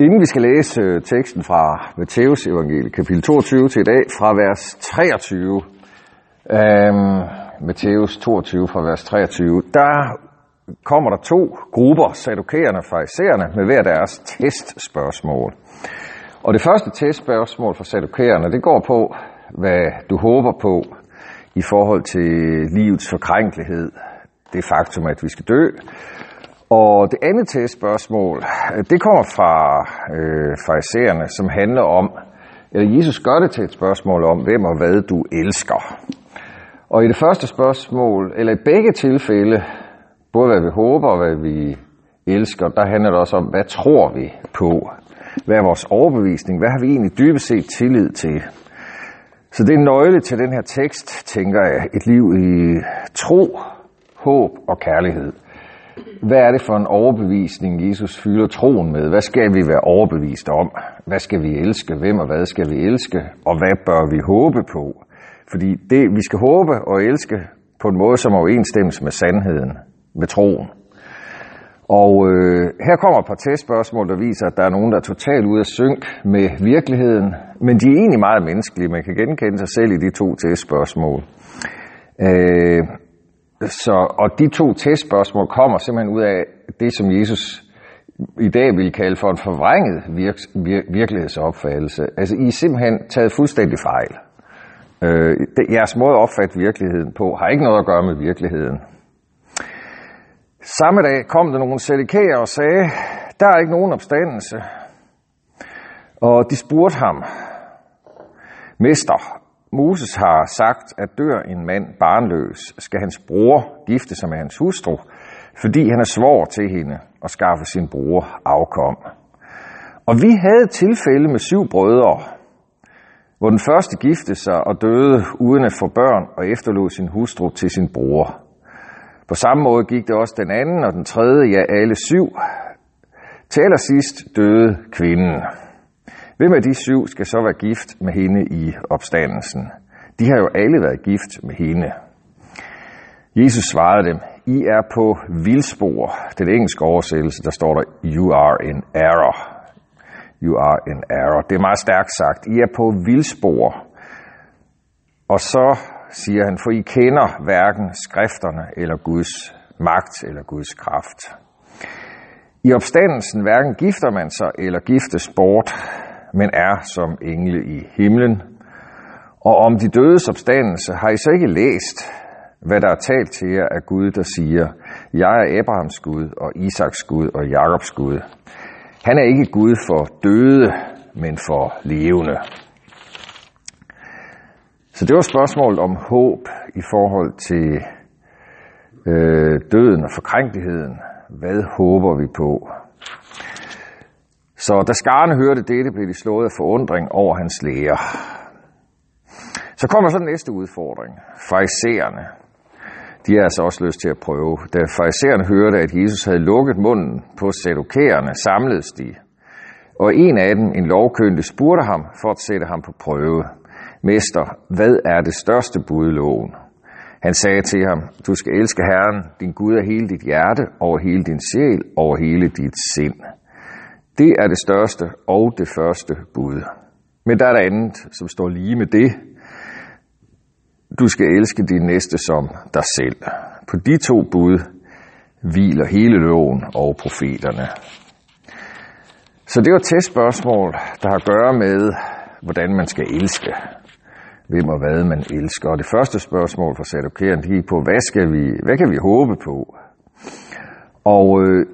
Inden vi skal læse øh, teksten fra Matteus evangeliet, kapitel 22 til i dag, fra vers 23, øhm, Matteus 22 fra vers 23, der kommer der to grupper, sadukæerne og farisæerne, med hver deres testspørgsmål. Og det første testspørgsmål for sadukæerne, det går på, hvad du håber på i forhold til livets forkrænkelighed, det faktum, at vi skal dø, og det andet testspørgsmål, øh, det kommer fra øh, farisæerne, som handler om, eller Jesus gør det til et spørgsmål om, hvem og hvad du elsker. Og i det første spørgsmål, eller i begge tilfælde, både hvad vi håber og hvad vi elsker, der handler det også om, hvad tror vi på? Hvad er vores overbevisning? Hvad har vi egentlig dybest set tillid til? Så det er en nøgle til den her tekst, tænker jeg, et liv i tro, håb og kærlighed. Hvad er det for en overbevisning, Jesus fylder troen med? Hvad skal vi være overbevist om? Hvad skal vi elske? Hvem og hvad skal vi elske? Og hvad bør vi håbe på? Fordi det, vi skal håbe og elske på en måde, som overensstemmes med sandheden, med troen. Og øh, her kommer et par testspørgsmål, der viser, at der er nogen, der er totalt ude af synk med virkeligheden, men de er egentlig meget menneskelige. Man kan genkende sig selv i de to testspørgsmål. Øh, så, og de to testspørgsmål kommer simpelthen ud af det, som Jesus i dag vil kalde for en forvrænget virk, vir, virkelighedsopfattelse. Altså, I er simpelthen taget fuldstændig fejl. Øh, det, jeres måde at opfatte virkeligheden på har ikke noget at gøre med virkeligheden. Samme dag kom der nogle sædikærer og sagde, der er ikke nogen opstandelse. Og de spurgte ham, Mester, Moses har sagt, at dør en mand barnløs, skal hans bror gifte sig med hans hustru, fordi han er svår til hende og skaffe sin bror afkom. Og vi havde tilfælde med syv brødre, hvor den første gifte sig og døde uden at få børn og efterlod sin hustru til sin bror. På samme måde gik det også den anden og den tredje, ja alle syv. Til allersidst døde kvinden. Hvem af de syv skal så være gift med hende i opstandelsen? De har jo alle været gift med hende. Jesus svarede dem, I er på vildspor. Det den engelske oversættelse, der står der, You are in error. You are in error. Det er meget stærkt sagt. I er på vildspor. Og så siger han, for I kender hverken skrifterne eller Guds magt eller Guds kraft. I opstandelsen hverken gifter man sig eller giftes bort, men er som engle i himlen. Og om de dødes opstandelse har I så ikke læst, hvad der er talt til jer af Gud, der siger, jeg er Abrahams Gud og Isaks Gud og Jakobs Gud. Han er ikke Gud for døde, men for levende. Så det var spørgsmålet om håb i forhold til øh, døden og forkrænkeligheden. Hvad håber vi på? Så da skarne hørte dette, blev de slået af forundring over hans læger. Så kommer så den næste udfordring. Farisæerne. De har altså også lyst til at prøve. Da farisæerne hørte, at Jesus havde lukket munden på sadokæerne, samledes de. Og en af dem, en lovkyndig, spurgte ham for at sætte ham på prøve. Mester, hvad er det største bud i loven? Han sagde til ham, du skal elske Herren, din Gud af hele dit hjerte, over hele din sjæl, over hele dit sind. Det er det største og det første bud. Men der er der andet, som står lige med det. Du skal elske din næste som dig selv. På de to bud hviler hele loven og profeterne. Så det var et testspørgsmål, der har at gøre med, hvordan man skal elske. Hvem og hvad man elsker. Og det første spørgsmål for Sadokeren, det gik på, hvad, skal vi, hvad kan vi håbe på? Og øh,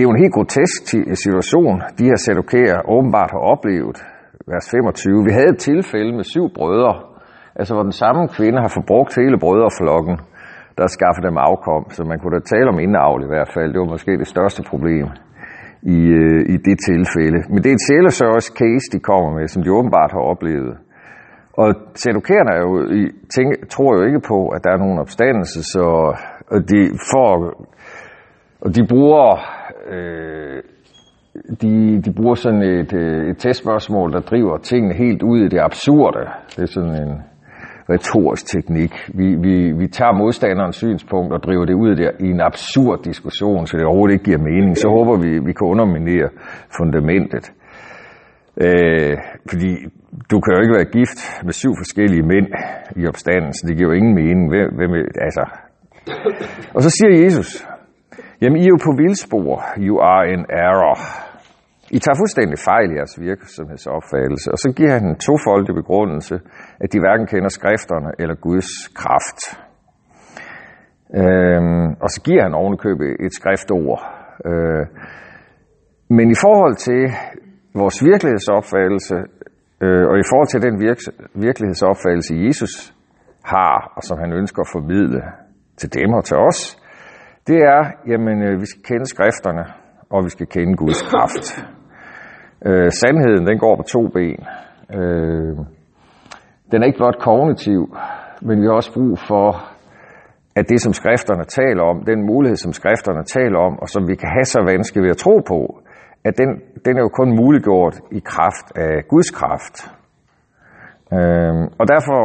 det er jo en helt grotesk situation, de her sadokærer åbenbart har oplevet. Vers 25. Vi havde et tilfælde med syv brødre, altså hvor den samme kvinde har forbrugt hele brødreflokken, der skaffede dem afkom. Så man kunne da tale om indavl i hvert fald. Det var måske det største problem i, øh, i det tilfælde. Men det er et sjælesørgs case, de kommer med, som de åbenbart har oplevet. Og sadokærerne er jo, tænker, tror jo ikke på, at der er nogen opstandelse, så og de, får, og de bruger øh, de, de bruger sådan et, øh, et testspørgsmål, der driver tingene helt ud i det absurde. Det er sådan en, retorisk teknik. Vi, vi, vi tager modstanderens synspunkt og driver det ud der i en absurd diskussion, så det overhovedet ikke giver mening. Så håber vi, vi kan underminere fundamentet. Øh, fordi du kan jo ikke være gift med syv forskellige mænd i opstandelsen. Det giver jo ingen mening. Hvem, hvem, altså. Og så siger Jesus, jamen I er jo på vildspor. You are in error. I tager fuldstændig fejl i jeres virksomhedsopfattelse. Og så giver han en tofoldig begrundelse, at de hverken kender skrifterne eller Guds kraft. Øhm, og så giver han ovenikøbet et skriftord. Øh, men i forhold til vores virkelighedsopfattelse, øh, og i forhold til den virks- virkelighedsopfattelse, Jesus har, og som han ønsker at formidle til dem og til os, det er, jamen, øh, vi skal kende skrifterne, og vi skal kende Guds kraft. Øh, sandheden, den går på to ben. Øh, den er ikke blot kognitiv, men vi har også brug for, at det, som skrifterne taler om, den mulighed, som skrifterne taler om, og som vi kan have så vanskeligt ved at tro på, at den, den er jo kun muliggjort i kraft af Guds kraft. Øh, og derfor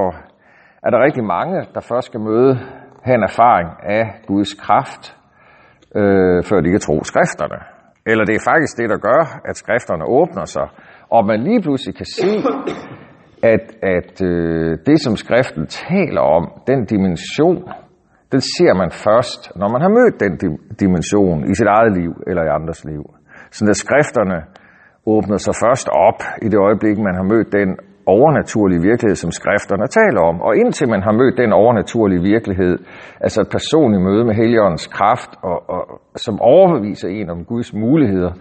er der rigtig mange, der først skal møde, have en erfaring af Guds kraft, øh, før de kan tro skrifterne. Eller det er faktisk det, der gør, at skrifterne åbner sig, og man lige pludselig kan se, at, at øh, det, som skriften taler om, den dimension, den ser man først, når man har mødt den dimension i sit eget liv eller i andres liv. Så at skrifterne åbner sig først op i det øjeblik, man har mødt den overnaturlige virkelighed, som skrifterne taler om. Og indtil man har mødt den overnaturlige virkelighed, altså et personligt møde med Helligåndens kraft, og, og, som overbeviser en om Guds muligheder,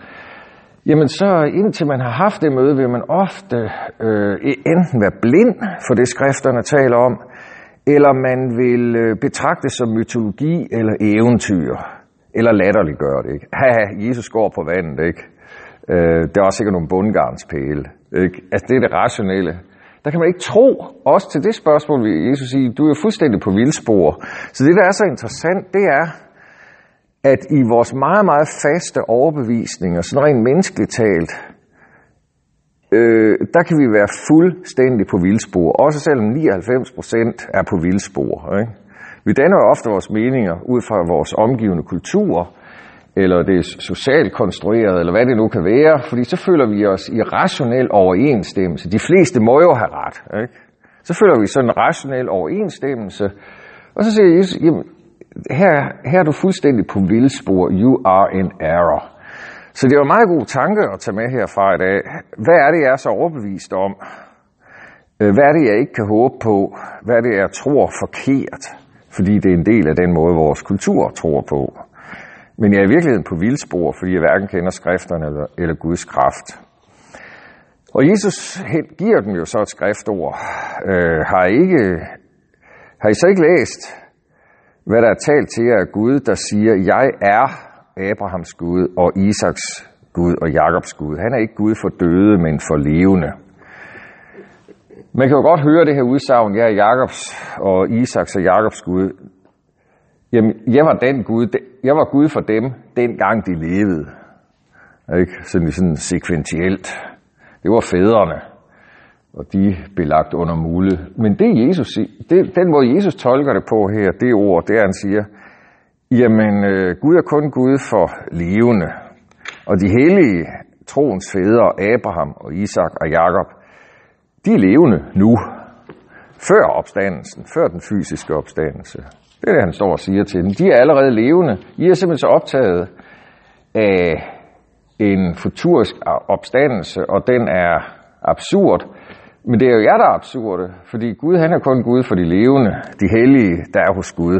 jamen så indtil man har haft det møde, vil man ofte øh, e- enten være blind for det, skrifterne taler om, eller man vil øh, betragte det som mytologi eller eventyr, eller latterliggøre det. Ikke? Haha, Jesus går på vandet, ikke? Øh, der er også sikkert nogle bundgarnspæle. Ikke? Altså det er det rationelle. Der kan man ikke tro, også til det spørgsmål, vil Jesus sige, du er jo fuldstændig på vildspor. Så det, der er så interessant, det er, at i vores meget, meget faste overbevisninger, sådan rent menneskeligt talt, øh, der kan vi være fuldstændig på vildspor. Også selvom 99% er på vildspor. Ikke? Vi danner jo ofte vores meninger ud fra vores omgivende kultur, eller det er socialt konstrueret, eller hvad det nu kan være, fordi så føler vi os i rationel overensstemmelse. De fleste må jo have ret. Ikke? Så føler vi sådan en rationel overensstemmelse, og så siger Jesus, jamen, her, her er du fuldstændig på vildspor. You are in error. Så det var en meget god tanke at tage med herfra i dag. Hvad er det, jeg er så overbevist om? Øh, hvad er det, jeg ikke kan håbe på? Hvad er det, jeg tror forkert? Fordi det er en del af den måde, vores kultur tror på. Men jeg er i virkeligheden på vildspor, fordi jeg hverken kender skrifterne eller, eller Guds kraft. Og Jesus giver dem jo så et skriftord. Øh, har, ikke, har I så ikke læst, hvad der er talt til jer af Gud, der siger, jeg er Abrahams Gud og Isaks Gud og Jakobs Gud. Han er ikke Gud for døde, men for levende. Man kan jo godt høre det her udsagn, jeg er Jakobs og Isaks og Jakobs Gud. Jamen, jeg var den Gud, jeg var Gud for dem, dengang de levede. Ikke? Sådan, sådan sekventielt. Det var fædrene, og de blev lagt under mule. Men det Jesus, det, den måde Jesus tolker det på her, det ord, det er, han siger, jamen øh, Gud er kun Gud for levende. Og de hellige troens fædre, Abraham og Isak og Jakob, de er levende nu, før opstandelsen, før den fysiske opstandelse. Det er det, han står og siger til dem. De er allerede levende. I er simpelthen så optaget af en futurisk opstandelse, og den er absurd. Men det er jo jer, der er absurde, fordi Gud han er kun Gud for de levende, de hellige, der er hos Gud.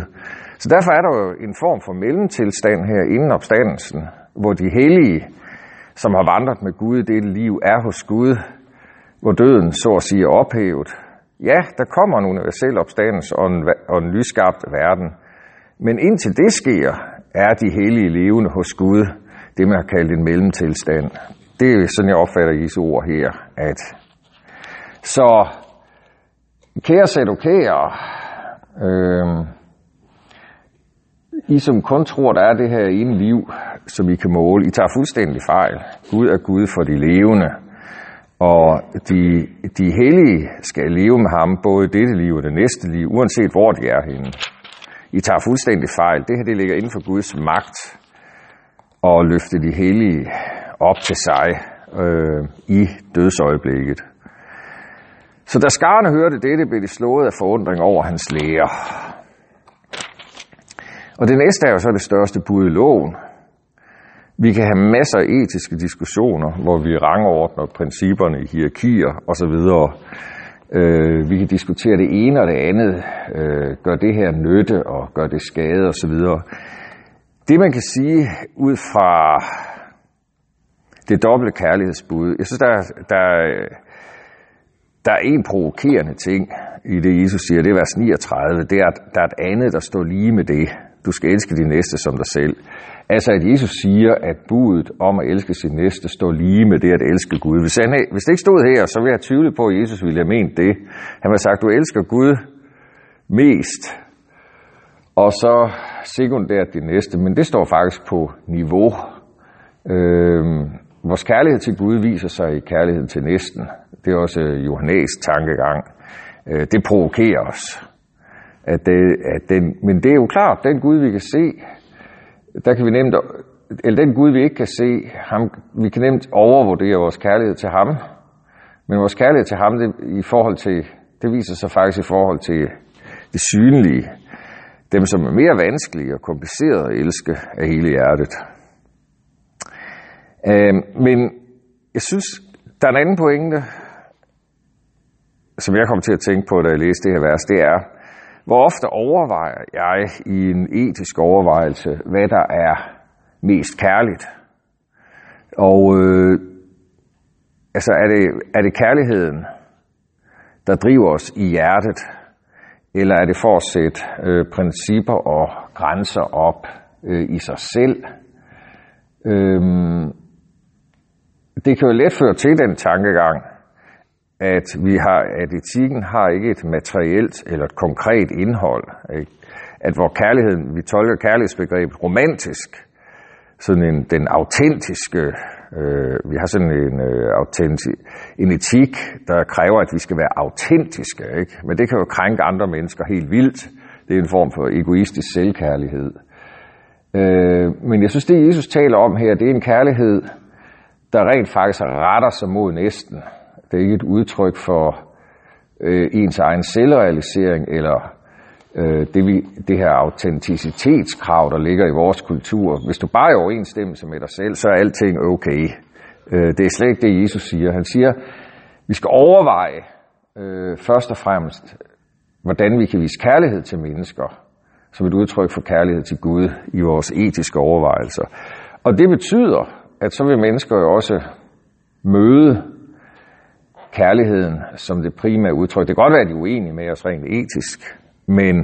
Så derfor er der jo en form for mellemtilstand her inden opstandelsen, hvor de hellige, som har vandret med Gud i det liv, er hos Gud, hvor døden så at sige er ophævet, Ja, der kommer en universel opstandelse og en, og en lyskabt verden. Men indtil det sker, er de hellige levende hos Gud, det man har kaldt en mellemtilstand. Det er sådan, jeg opfatter Jesu ord her. At så, kære sedokære, øh, I som kun tror, der er det her ene liv, som I kan måle, I tager fuldstændig fejl. Gud er Gud for de levende. Og de, de hellige skal leve med ham, både i dette liv og det næste liv, uanset hvor de er henne. I tager fuldstændig fejl. Det her det ligger inden for Guds magt at løfte de hellige op til sig øh, i dødsøjeblikket. Så da skarne hørte dette, blev de slået af forundring over hans læger. Og det næste er jo så det største bud i loven. Vi kan have masser af etiske diskussioner, hvor vi rangordner principperne i hierarkier osv. Øh, vi kan diskutere det ene og det andet. Øh, gør det her nytte og gør det skade osv. Det man kan sige ud fra det dobbelte kærlighedsbud, jeg synes, der, der, der er en provokerende ting i det, Jesus siger, det er vers 39, det er, at der er et andet, der står lige med det. Du skal elske din næste som dig selv. Altså at Jesus siger, at budet om at elske sin næste står lige med det at elske Gud. Hvis, han, hvis det ikke stod her, så ville jeg tvivle på, at Jesus ville have ment det. Han har sagt, du elsker Gud mest, og så sekundært din næste. Men det står faktisk på niveau. Øhm, vores kærlighed til Gud viser sig i kærligheden til næsten. Det er også øh, Johannes tankegang. Øh, det provokerer os. At det, at den, men det er jo klart, den Gud, vi kan se, der kan vi nemt, eller den Gud, vi ikke kan se, ham, vi kan nemt overvurdere vores kærlighed til ham. Men vores kærlighed til ham, det, i forhold til, det viser sig faktisk i forhold til det synlige. Dem, som er mere vanskelige og komplicerede at elske af hele hjertet. Øh, men jeg synes, der er en anden pointe, som jeg kom til at tænke på, da jeg læste det her vers, det er, hvor ofte overvejer jeg i en etisk overvejelse, hvad der er mest kærligt? Og øh, altså er det, er det kærligheden, der driver os i hjertet, eller er det for at sætte øh, principper og grænser op øh, i sig selv? Øhm, det kan jo let føre til den tankegang, at vi har, at etikken har ikke et materielt eller et konkret indhold. Ikke? At hvor kærligheden, vi tolker kærlighedsbegrebet romantisk, sådan en, den autentiske, øh, vi har sådan en, øh, autenti, en etik, der kræver, at vi skal være autentiske, ikke? men det kan jo krænke andre mennesker helt vildt. Det er en form for egoistisk selvkærlighed. Øh, men jeg synes, det Jesus taler om her, det er en kærlighed, der rent faktisk retter sig mod næsten. Det er ikke et udtryk for øh, ens egen selvrealisering eller øh, det, vi, det her autenticitetskrav, der ligger i vores kultur. Hvis du bare er i overensstemmelse med dig selv, så er alting okay. Øh, det er slet ikke det, Jesus siger. Han siger, vi skal overveje øh, først og fremmest, hvordan vi kan vise kærlighed til mennesker, som et udtryk for kærlighed til Gud i vores etiske overvejelser. Og det betyder, at så vil mennesker jo også møde kærligheden som det primære udtryk. Det kan godt være, at de er uenige med os rent etisk, men,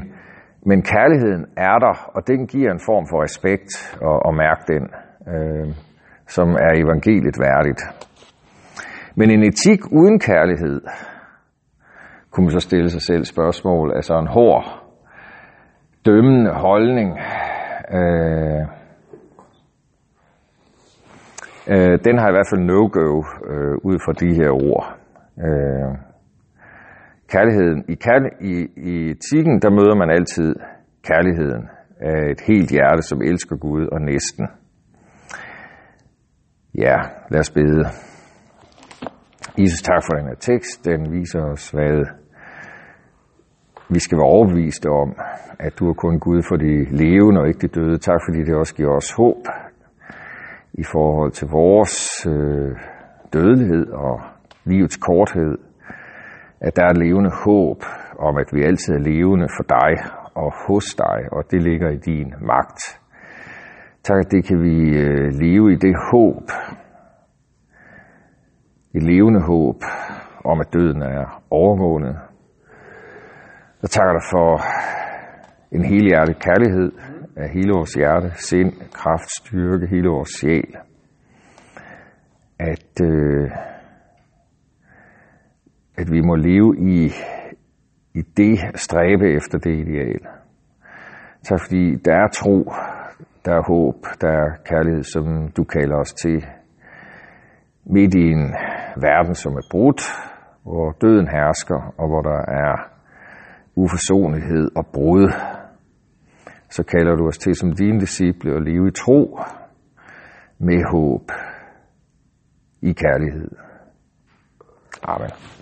men kærligheden er der, og den giver en form for respekt og, og mærke den, øh, som er evangeliet værdigt. Men en etik uden kærlighed, kunne man så stille sig selv spørgsmål, altså en hård, dømmende holdning, øh, øh, den har i hvert fald no-go øh, ud fra de her ord. Øh, kærligheden. I, kærl- i, I etikken, der møder man altid kærligheden af et helt hjerte, som elsker Gud og næsten. Ja, lad os bede. Jesus, tak for den her tekst. Den viser os, hvad vi skal være overbeviste om, at du er kun Gud for de levende og ikke de døde. Tak fordi det også giver os håb i forhold til vores øh, dødelighed og livets korthed, at der er levende håb om, at vi altid er levende for dig og hos dig, og det ligger i din magt. Tak, at det kan vi øh, leve i det håb, et levende håb om, at døden er overvågnet. Jeg takker dig for en helhjertet kærlighed af hele vores hjerte, sind, kraft, styrke, hele vores sjæl. At øh, at vi må leve i, i det, stræbe efter det ideal. Tak fordi der er tro, der er håb, der er kærlighed, som du kalder os til, midt i en verden, som er brudt, hvor døden hersker, og hvor der er uforsonlighed og brud, så kalder du os til som dine disciple at leve i tro, med håb, i kærlighed. Amen.